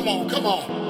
Come on, come on.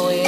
Oh, going.